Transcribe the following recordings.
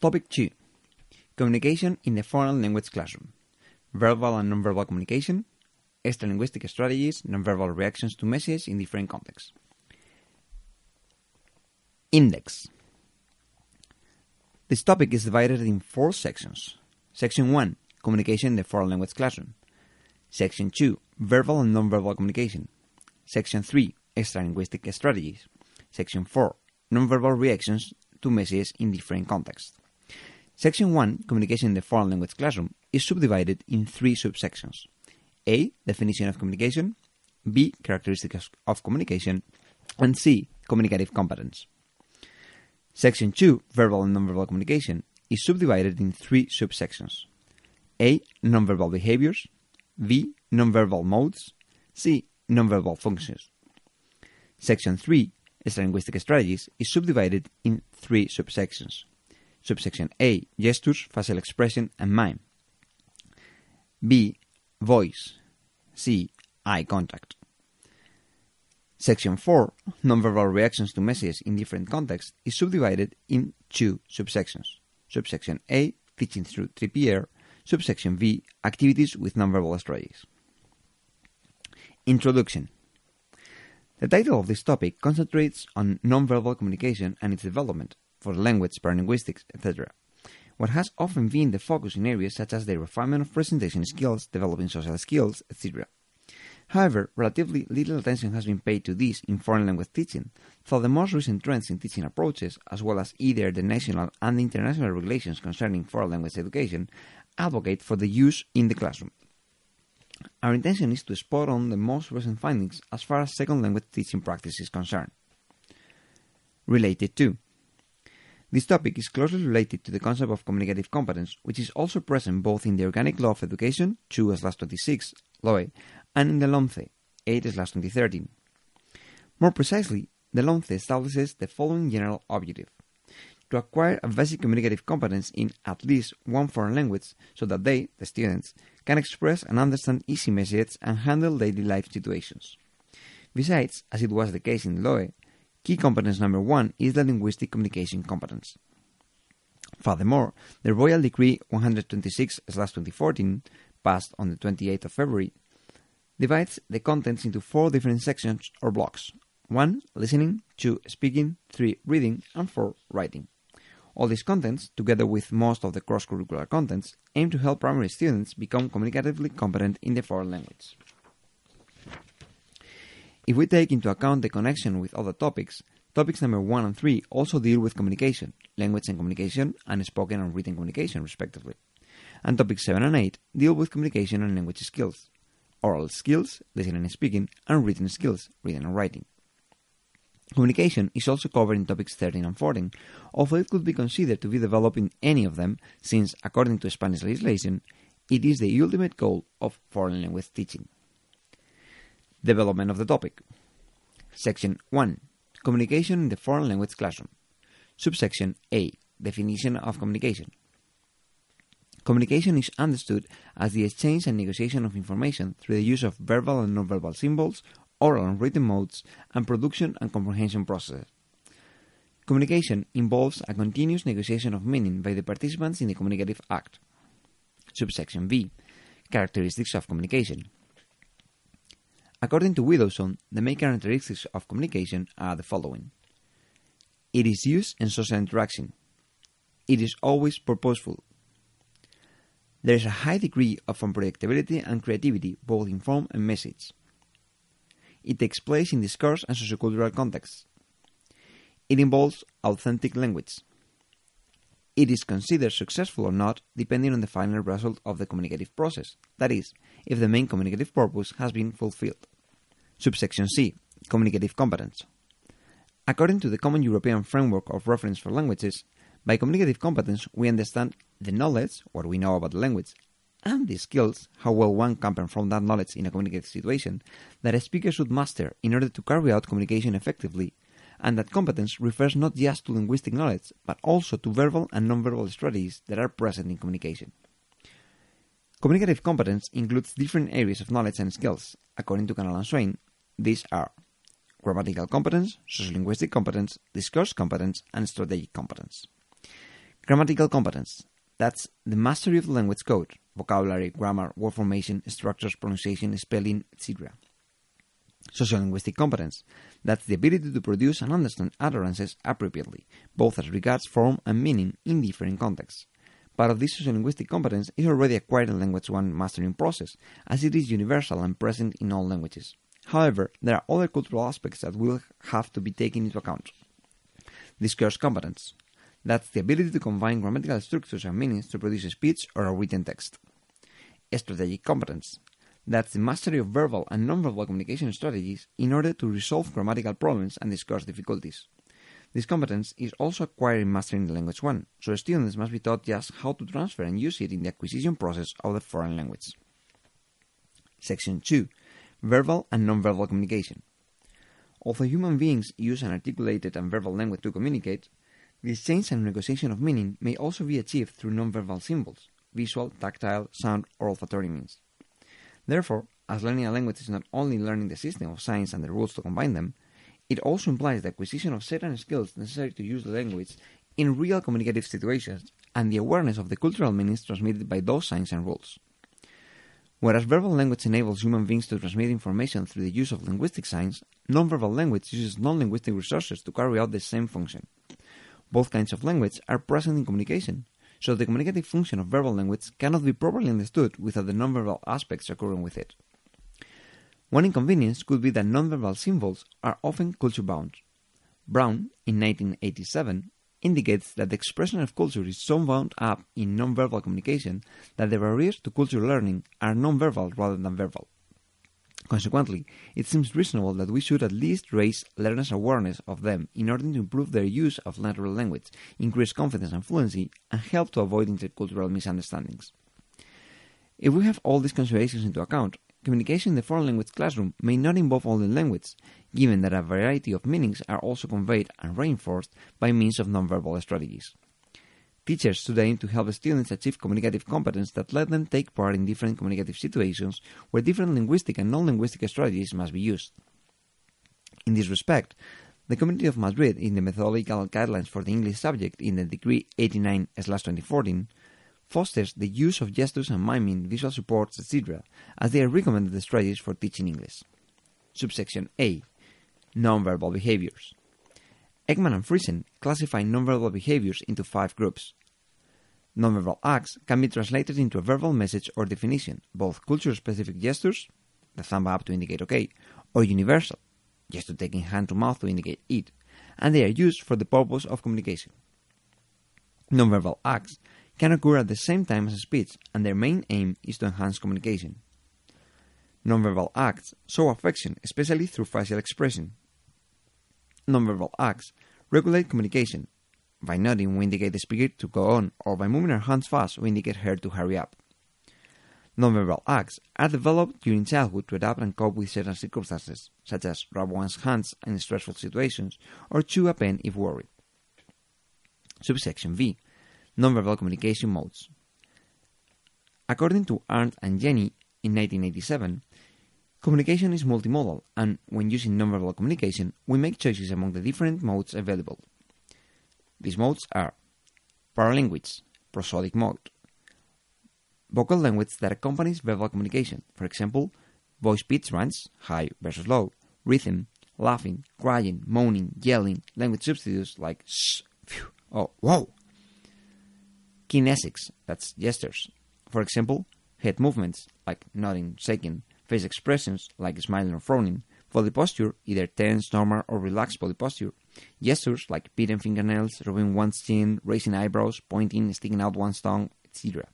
Topic 2 Communication in the Foreign Language Classroom Verbal and Nonverbal Communication Extralinguistic Strategies, Nonverbal Reactions to Messages in Different Contexts. Index This topic is divided in four sections. Section 1 Communication in the Foreign Language Classroom. Section 2 Verbal and Nonverbal Communication. Section 3 Extralinguistic Strategies. Section 4 Nonverbal Reactions to Messages in Different Contexts. Section 1 Communication in the Foreign Language Classroom is subdivided in three subsections. A. Definition of communication. B. Characteristics of communication. And C. Communicative competence. Section 2, Verbal and Nonverbal Communication, is subdivided in three subsections. A. Nonverbal behaviors. B. Nonverbal modes. C. Nonverbal functions. Section 3, Linguistic Strategies, is subdivided in three subsections. Subsection A, Gestures, Facial Expression, and Mime. B, Voice. C, Eye Contact. Section 4, Nonverbal Reactions to Messages in Different Contexts, is subdivided in two subsections. Subsection A, Teaching through TPR. Subsection B, Activities with Nonverbal Strategies. Introduction The title of this topic concentrates on nonverbal communication and its development for language, paralinguistics, etc. What has often been the focus in areas such as the refinement of presentation skills, developing social skills, etc. However, relatively little attention has been paid to this in foreign language teaching, though the most recent trends in teaching approaches, as well as either the national and international regulations concerning foreign language education, advocate for the use in the classroom. Our intention is to spot on the most recent findings as far as second language teaching practice is concerned. Related to this topic is closely related to the concept of communicative competence, which is also present both in the Organic Law of Education 2/26 LOE and in the LOMCE 8/2013. More precisely, the LOMCE establishes the following general objective: to acquire a basic communicative competence in at least one foreign language so that they, the students, can express and understand easy messages and handle daily life situations. Besides, as it was the case in LOE, Key competence number one is the linguistic communication competence. Furthermore, the Royal Decree 126/2014, passed on the 28th of February, divides the contents into four different sections or blocks: 1. Listening, 2. Speaking, 3. Reading, and 4. Writing. All these contents, together with most of the cross-curricular contents, aim to help primary students become communicatively competent in the foreign language. If we take into account the connection with other topics, topics number 1 and 3 also deal with communication, language and communication, and spoken and written communication, respectively. And topics 7 and 8 deal with communication and language skills, oral skills, listening and speaking, and written skills, reading and writing. Communication is also covered in topics 13 and 14, although it could be considered to be developed in any of them, since, according to Spanish legislation, it is the ultimate goal of foreign language teaching. Development of the topic. Section 1. Communication in the foreign language classroom. Subsection A. Definition of communication. Communication is understood as the exchange and negotiation of information through the use of verbal and nonverbal symbols, oral and written modes, and production and comprehension processes. Communication involves a continuous negotiation of meaning by the participants in the communicative act. Subsection B. Characteristics of communication. According to Widdowson, the main characteristics of communication are the following. It is used in social interaction. It is always purposeful. There is a high degree of unpredictability and creativity both in form and message. It takes place in discourse and sociocultural contexts. It involves authentic language. It is considered successful or not depending on the final result of the communicative process, that is, if the main communicative purpose has been fulfilled. Subsection C Communicative competence. According to the Common European Framework of Reference for Languages, by communicative competence we understand the knowledge, what we know about the language, and the skills, how well one can perform that knowledge in a communicative situation, that a speaker should master in order to carry out communication effectively, and that competence refers not just to linguistic knowledge, but also to verbal and nonverbal strategies that are present in communication. Communicative competence includes different areas of knowledge and skills. According to Canale and Swain, these are grammatical competence, sociolinguistic competence, discourse competence, and strategic competence. Grammatical competence. That's the mastery of the language code, vocabulary, grammar, word formation, structures, pronunciation, spelling, etc. Sociolinguistic competence. That's the ability to produce and understand utterances appropriately, both as regards form and meaning in different contexts. Part of this sociolinguistic competence is already acquired in Language 1 mastering process, as it is universal and present in all languages. However, there are other cultural aspects that will have to be taken into account. Discourse competence. That's the ability to combine grammatical structures and meanings to produce a speech or a written text. Strategic competence. That's the mastery of verbal and nonverbal communication strategies in order to resolve grammatical problems and discourse difficulties. This competence is also acquired in mastering the language one, so students must be taught just how to transfer and use it in the acquisition process of the foreign language. Section 2 Verbal and Nonverbal Communication. Although human beings use an articulated and verbal language to communicate, the exchange and negotiation of meaning may also be achieved through nonverbal symbols, visual, tactile, sound, or olfactory means. Therefore, as learning a language is not only learning the system of signs and the rules to combine them, it also implies the acquisition of certain skills necessary to use the language in real communicative situations and the awareness of the cultural meanings transmitted by those signs and rules. Whereas verbal language enables human beings to transmit information through the use of linguistic signs, nonverbal language uses non-linguistic resources to carry out the same function. Both kinds of language are present in communication, so the communicative function of verbal language cannot be properly understood without the nonverbal aspects occurring with it. One inconvenience could be that nonverbal symbols are often culture bound. Brown, in 1987, indicates that the expression of culture is so bound up in nonverbal communication that the barriers to culture learning are nonverbal rather than verbal. Consequently, it seems reasonable that we should at least raise learners' awareness of them in order to improve their use of natural language, increase confidence and fluency, and help to avoid intercultural misunderstandings. If we have all these considerations into account, communication in the foreign language classroom may not involve only language, given that a variety of meanings are also conveyed and reinforced by means of nonverbal strategies. Teachers should aim to help students achieve communicative competence that let them take part in different communicative situations where different linguistic and non-linguistic strategies must be used. In this respect, the Community of Madrid, in the methodological guidelines for the English subject in the Decree 89/2014, fosters the use of gestures and miming, visual supports, etc., as they are recommended strategies for teaching English. Subsection A Nonverbal behaviors. Ekman and Friesen classify nonverbal behaviors into five groups. Nonverbal acts can be translated into a verbal message or definition, both culture specific gestures, the thumb up to indicate OK, or universal, gesture taking hand to mouth to indicate eat, and they are used for the purpose of communication. Nonverbal acts can occur at the same time as speech, and their main aim is to enhance communication. Nonverbal acts show affection, especially through facial expression. Nonverbal acts regulate communication. By nodding, we indicate the speaker to go on, or by moving our hands fast, we indicate her to hurry up. Nonverbal acts are developed during childhood to adapt and cope with certain circumstances, such as rub one's hands in stressful situations or chew a pen if worried. Subsection V Nonverbal communication modes. According to Arndt and Janney in 1987, communication is multimodal, and when using nonverbal communication, we make choices among the different modes available. These modes are paralanguage, prosodic mode, vocal language that accompanies verbal communication, for example, voice pitch range, high versus low, rhythm, laughing, crying, moaning, yelling, language substitutes like shh, phew, oh, whoa, Kinesics, that's gestures. For example, head movements, like nodding, shaking, face expressions, like smiling or frowning, body posture, either tense, normal, or relaxed body posture, gestures like beating fingernails, rubbing one's chin, raising eyebrows, pointing, sticking out one's tongue, etc.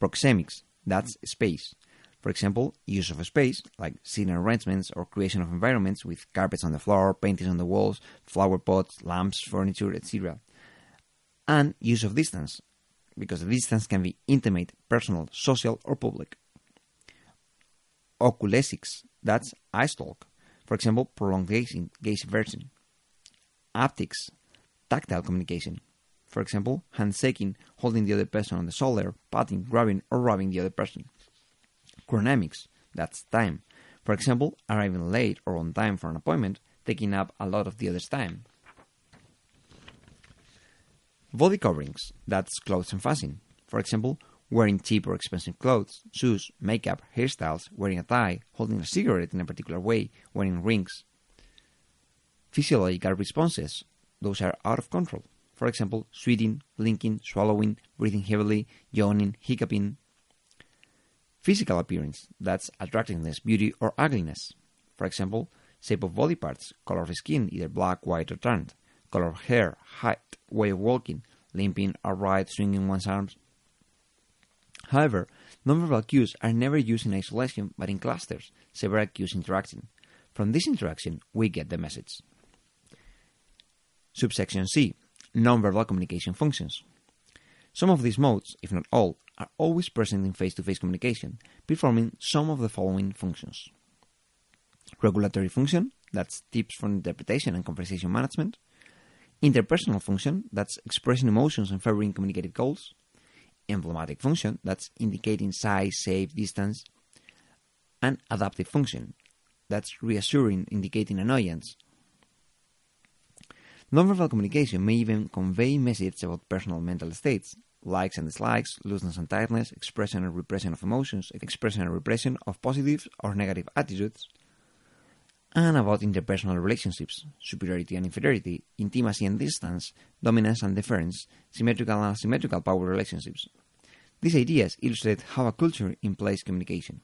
Proxemics, that's space. For example, use of space, like seating arrangements or creation of environments with carpets on the floor, paintings on the walls, flower pots, lamps, furniture, etc and use of distance, because the distance can be intimate, personal, social, or public. Oculesics, that's eye stalk, for example, prolonged gazing, gaze aversion. Haptics, tactile communication, for example, handshaking, holding the other person on the shoulder, patting, grabbing, or rubbing the other person. Chronemics, that's time, for example, arriving late or on time for an appointment, taking up a lot of the other's time. Body coverings, that's clothes and fashion. For example, wearing cheap or expensive clothes, shoes, makeup, hairstyles, wearing a tie, holding a cigarette in a particular way, wearing rings. Physiological responses, those are out of control. For example, sweating, blinking, swallowing, breathing heavily, yawning, hiccuping. Physical appearance, that's attractiveness, beauty, or ugliness. For example, shape of body parts, color of skin, either black, white, or tanned, color of hair, height, way of walking, limping, upright, swinging one's arms. However, nonverbal cues are never used in isolation but in clusters, several cues interacting. From this interaction, we get the message. Subsection C Nonverbal communication functions. Some of these modes, if not all, are always present in face to face communication, performing some of the following functions regulatory function, that's tips for interpretation and conversation management, interpersonal function, that's expressing emotions and favoring communicative goals, emblematic function, that's indicating size, shape, distance, and adaptive function, that's reassuring, indicating annoyance. Nonverbal communication may even convey messages about personal mental states, likes and dislikes, looseness and tightness, expression and repression of emotions, expression and repression of positive or negative attitudes, and about interpersonal relationships, superiority and inferiority, intimacy and distance, dominance and deference, symmetrical and asymmetrical power relationships. These ideas illustrate how a culture implies communication.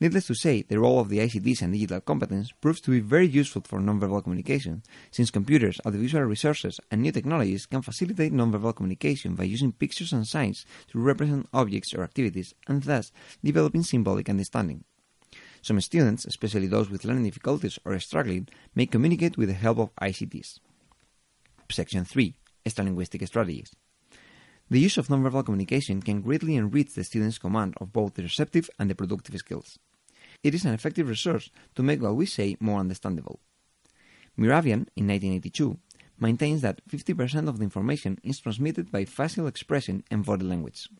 Needless to say, the role of the ICTs and digital competence proves to be very useful for nonverbal communication, since computers, audiovisual resources, and new technologies can facilitate nonverbal communication by using pictures and signs to represent objects or activities, and thus developing symbolic understanding. Some students, especially those with learning difficulties or struggling, may communicate with the help of ICTs. Section 3 Extralinguistic Strategies The use of nonverbal communication can greatly enrich the student's command of both the receptive and the productive skills. It is an effective resource to make what we say more understandable. Mehrabian, in 1982, maintains that 50% of the information is transmitted by facial expression and body language.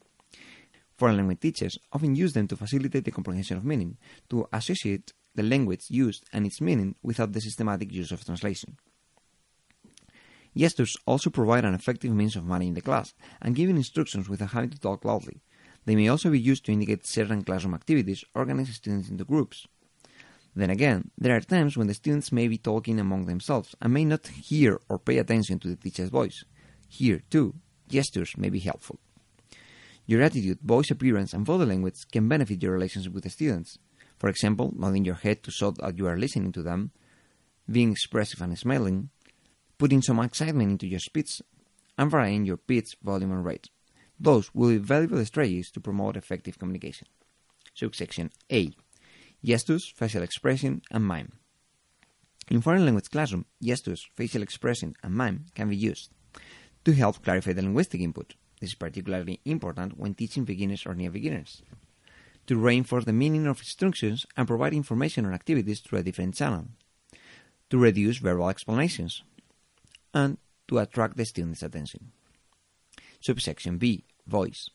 Foreign language teachers often use them to facilitate the comprehension of meaning, to associate the language used and its meaning without the systematic use of translation. Gestures also provide an effective means of managing the class and giving instructions without having to talk loudly. They may also be used to indicate certain classroom activities, organize students into groups. Then again, there are times when the students may be talking among themselves and may not hear or pay attention to the teacher's voice. Here, too, gestures may be helpful. Your attitude, voice appearance, and body language can benefit your relationship with the students. For example, nodding your head to show that you are listening to them, being expressive and smiling, putting some excitement into your speech, and varying your pitch, volume, and rate. Those will be valuable strategies to promote effective communication. Subsection A Gestures, facial expression, and mime. In foreign language classroom, gestures, facial expression, and mime can be used to help clarify the linguistic input. This is particularly important when teaching beginners or near beginners. To reinforce the meaning of instructions and provide information on activities through a different channel. To reduce verbal explanations. And to attract the student's attention. Subsection B Voice.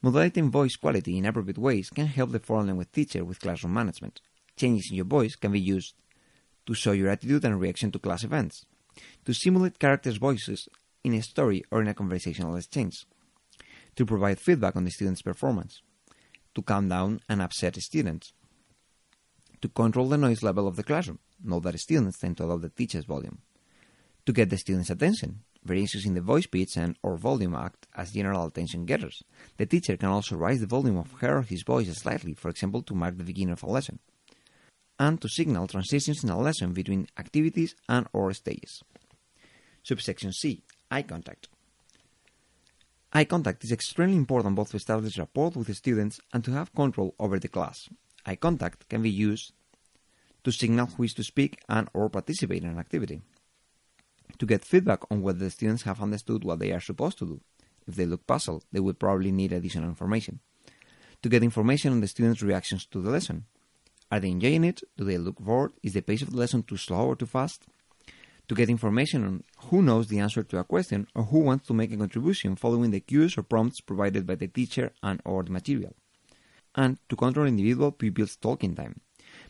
Modulating voice quality in appropriate ways can help the foreign language teacher with classroom management. Changes in your voice can be used to show your attitude and reaction to class events, to simulate characters' voices in a story or in a conversational exchange, to provide feedback on the student's performance, to calm down and upset students, to control the noise level of the classroom, note that students tend to adopt the teacher's volume, to get the student's attention, variations in the voice pitch and or volume act as general attention getters. The teacher can also raise the volume of her or his voice slightly, for example, to mark the beginning of a lesson, and to signal transitions in a lesson between activities and or stages. Subsection C. Eye contact. Eye contact is extremely important both to establish rapport with the students and to have control over the class. Eye contact can be used to signal who is to speak and or participate in an activity. To get feedback on whether the students have understood what they are supposed to do. If they look puzzled, they will probably need additional information. To get information on the students' reactions to the lesson. Are they enjoying it? Do they look bored? Is the pace of the lesson too slow or too fast? To get information on who knows the answer to a question or who wants to make a contribution following the cues or prompts provided by the teacher and or the material. And to control individual pupils' talking time.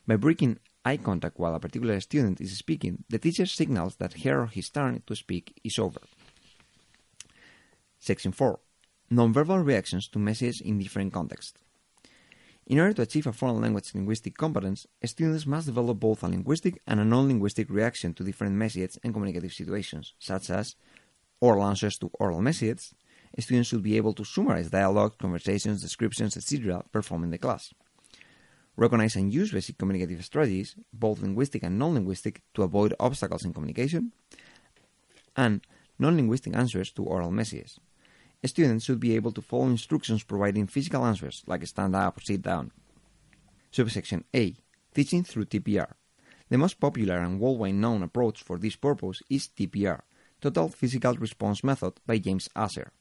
By breaking eye contact while a particular student is speaking, the teacher signals that her or his turn to speak is over. Section 4. Nonverbal reactions to messages in different contexts. In order to achieve a foreign language linguistic competence, students must develop both a linguistic and a non-linguistic reaction to different messages and communicative situations, such as oral answers to oral messages. Students should be able to summarize dialogue, conversations, descriptions, etc. performed in the class. Recognize and use basic communicative strategies, both linguistic and non-linguistic, to avoid obstacles in communication, and non-linguistic answers to oral messages. Students should be able to follow instructions providing physical answers, like stand up or sit down. Subsection A. Teaching through TPR. The most popular and worldwide known approach for this purpose is TPR, Total Physical Response Method by James Asser,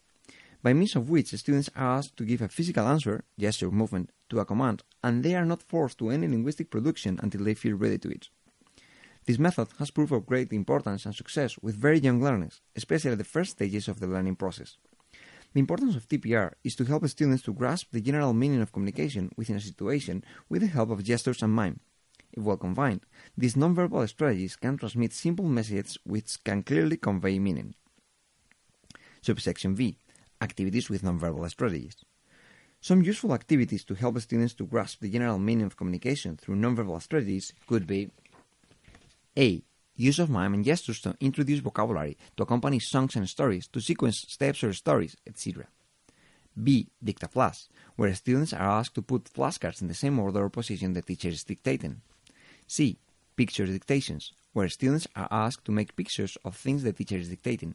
by means of which students are asked to give a physical answer, gesture, movement, to a command, and they are not forced to any linguistic production until they feel ready to it. This method has proved of great importance and success with very young learners, especially at the first stages of the learning process. The importance of TPR is to help students to grasp the general meaning of communication within a situation with the help of gestures and mime. If well combined, these nonverbal strategies can transmit simple messages which can clearly convey meaning. Subsection V Activities with nonverbal strategies. Some useful activities to help students to grasp the general meaning of communication through nonverbal strategies could be A. Use of mime and gestures to introduce vocabulary, to accompany songs and stories, to sequence steps or stories, etc. B. Dictaflash, where students are asked to put flashcards in the same order or position the teacher is dictating. C. Picture dictations, where students are asked to make pictures of things the teacher is dictating.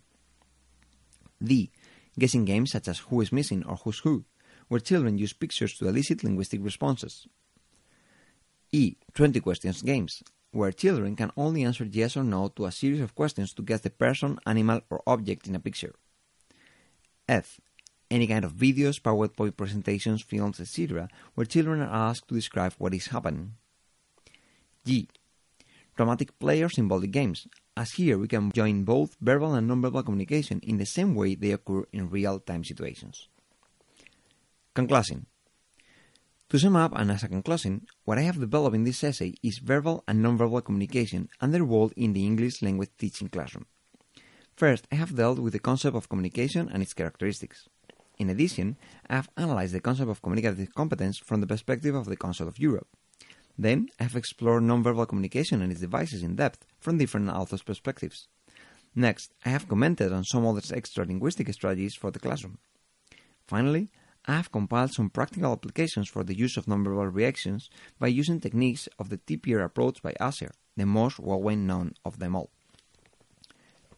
D. Guessing games such as Who is Missing or Who's Who, where children use pictures to elicit linguistic responses. E. 20 questions games, where children can only answer yes or no to a series of questions to guess the person, animal, or object in a picture. F. Any kind of videos, PowerPoint presentations, films, etc., where children are asked to describe what is happening. G. Dramatic play or symbolic games, as here we can join both verbal and nonverbal communication in the same way they occur in real-time situations. Conclusion to sum up and as a conclusion, what I have developed in this essay is verbal and nonverbal communication and their role in the English language teaching classroom. First, I have dealt with the concept of communication and its characteristics. In addition, I have analyzed the concept of communicative competence from the perspective of the Council of Europe. Then, I have explored nonverbal communication and its devices in depth from different authors' perspectives. Next, I have commented on some other extra linguistic strategies for the classroom. Finally, I have compiled some practical applications for the use of nonverbal reactions by using techniques of the TPR approach by Asser, the most well known of them all.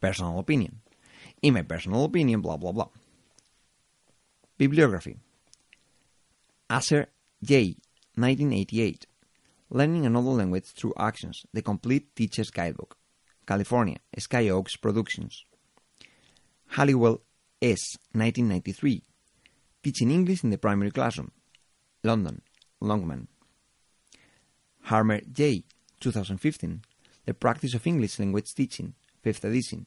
Personal opinion. In my personal opinion, blah blah blah. Bibliography Asser J. 1988. Learning another language through actions. The complete teacher's guidebook. California. Sky Oaks Productions. Halliwell S. 1993. Teaching English in the Primary Classroom. London, Longman. Harmer J. 2015. The Practice of English Language Teaching, 5th edition.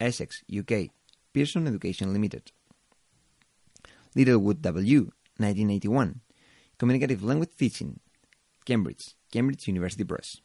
Essex, UK. Pearson Education Limited. Littlewood W. 1981. Communicative Language Teaching. Cambridge, Cambridge University Press.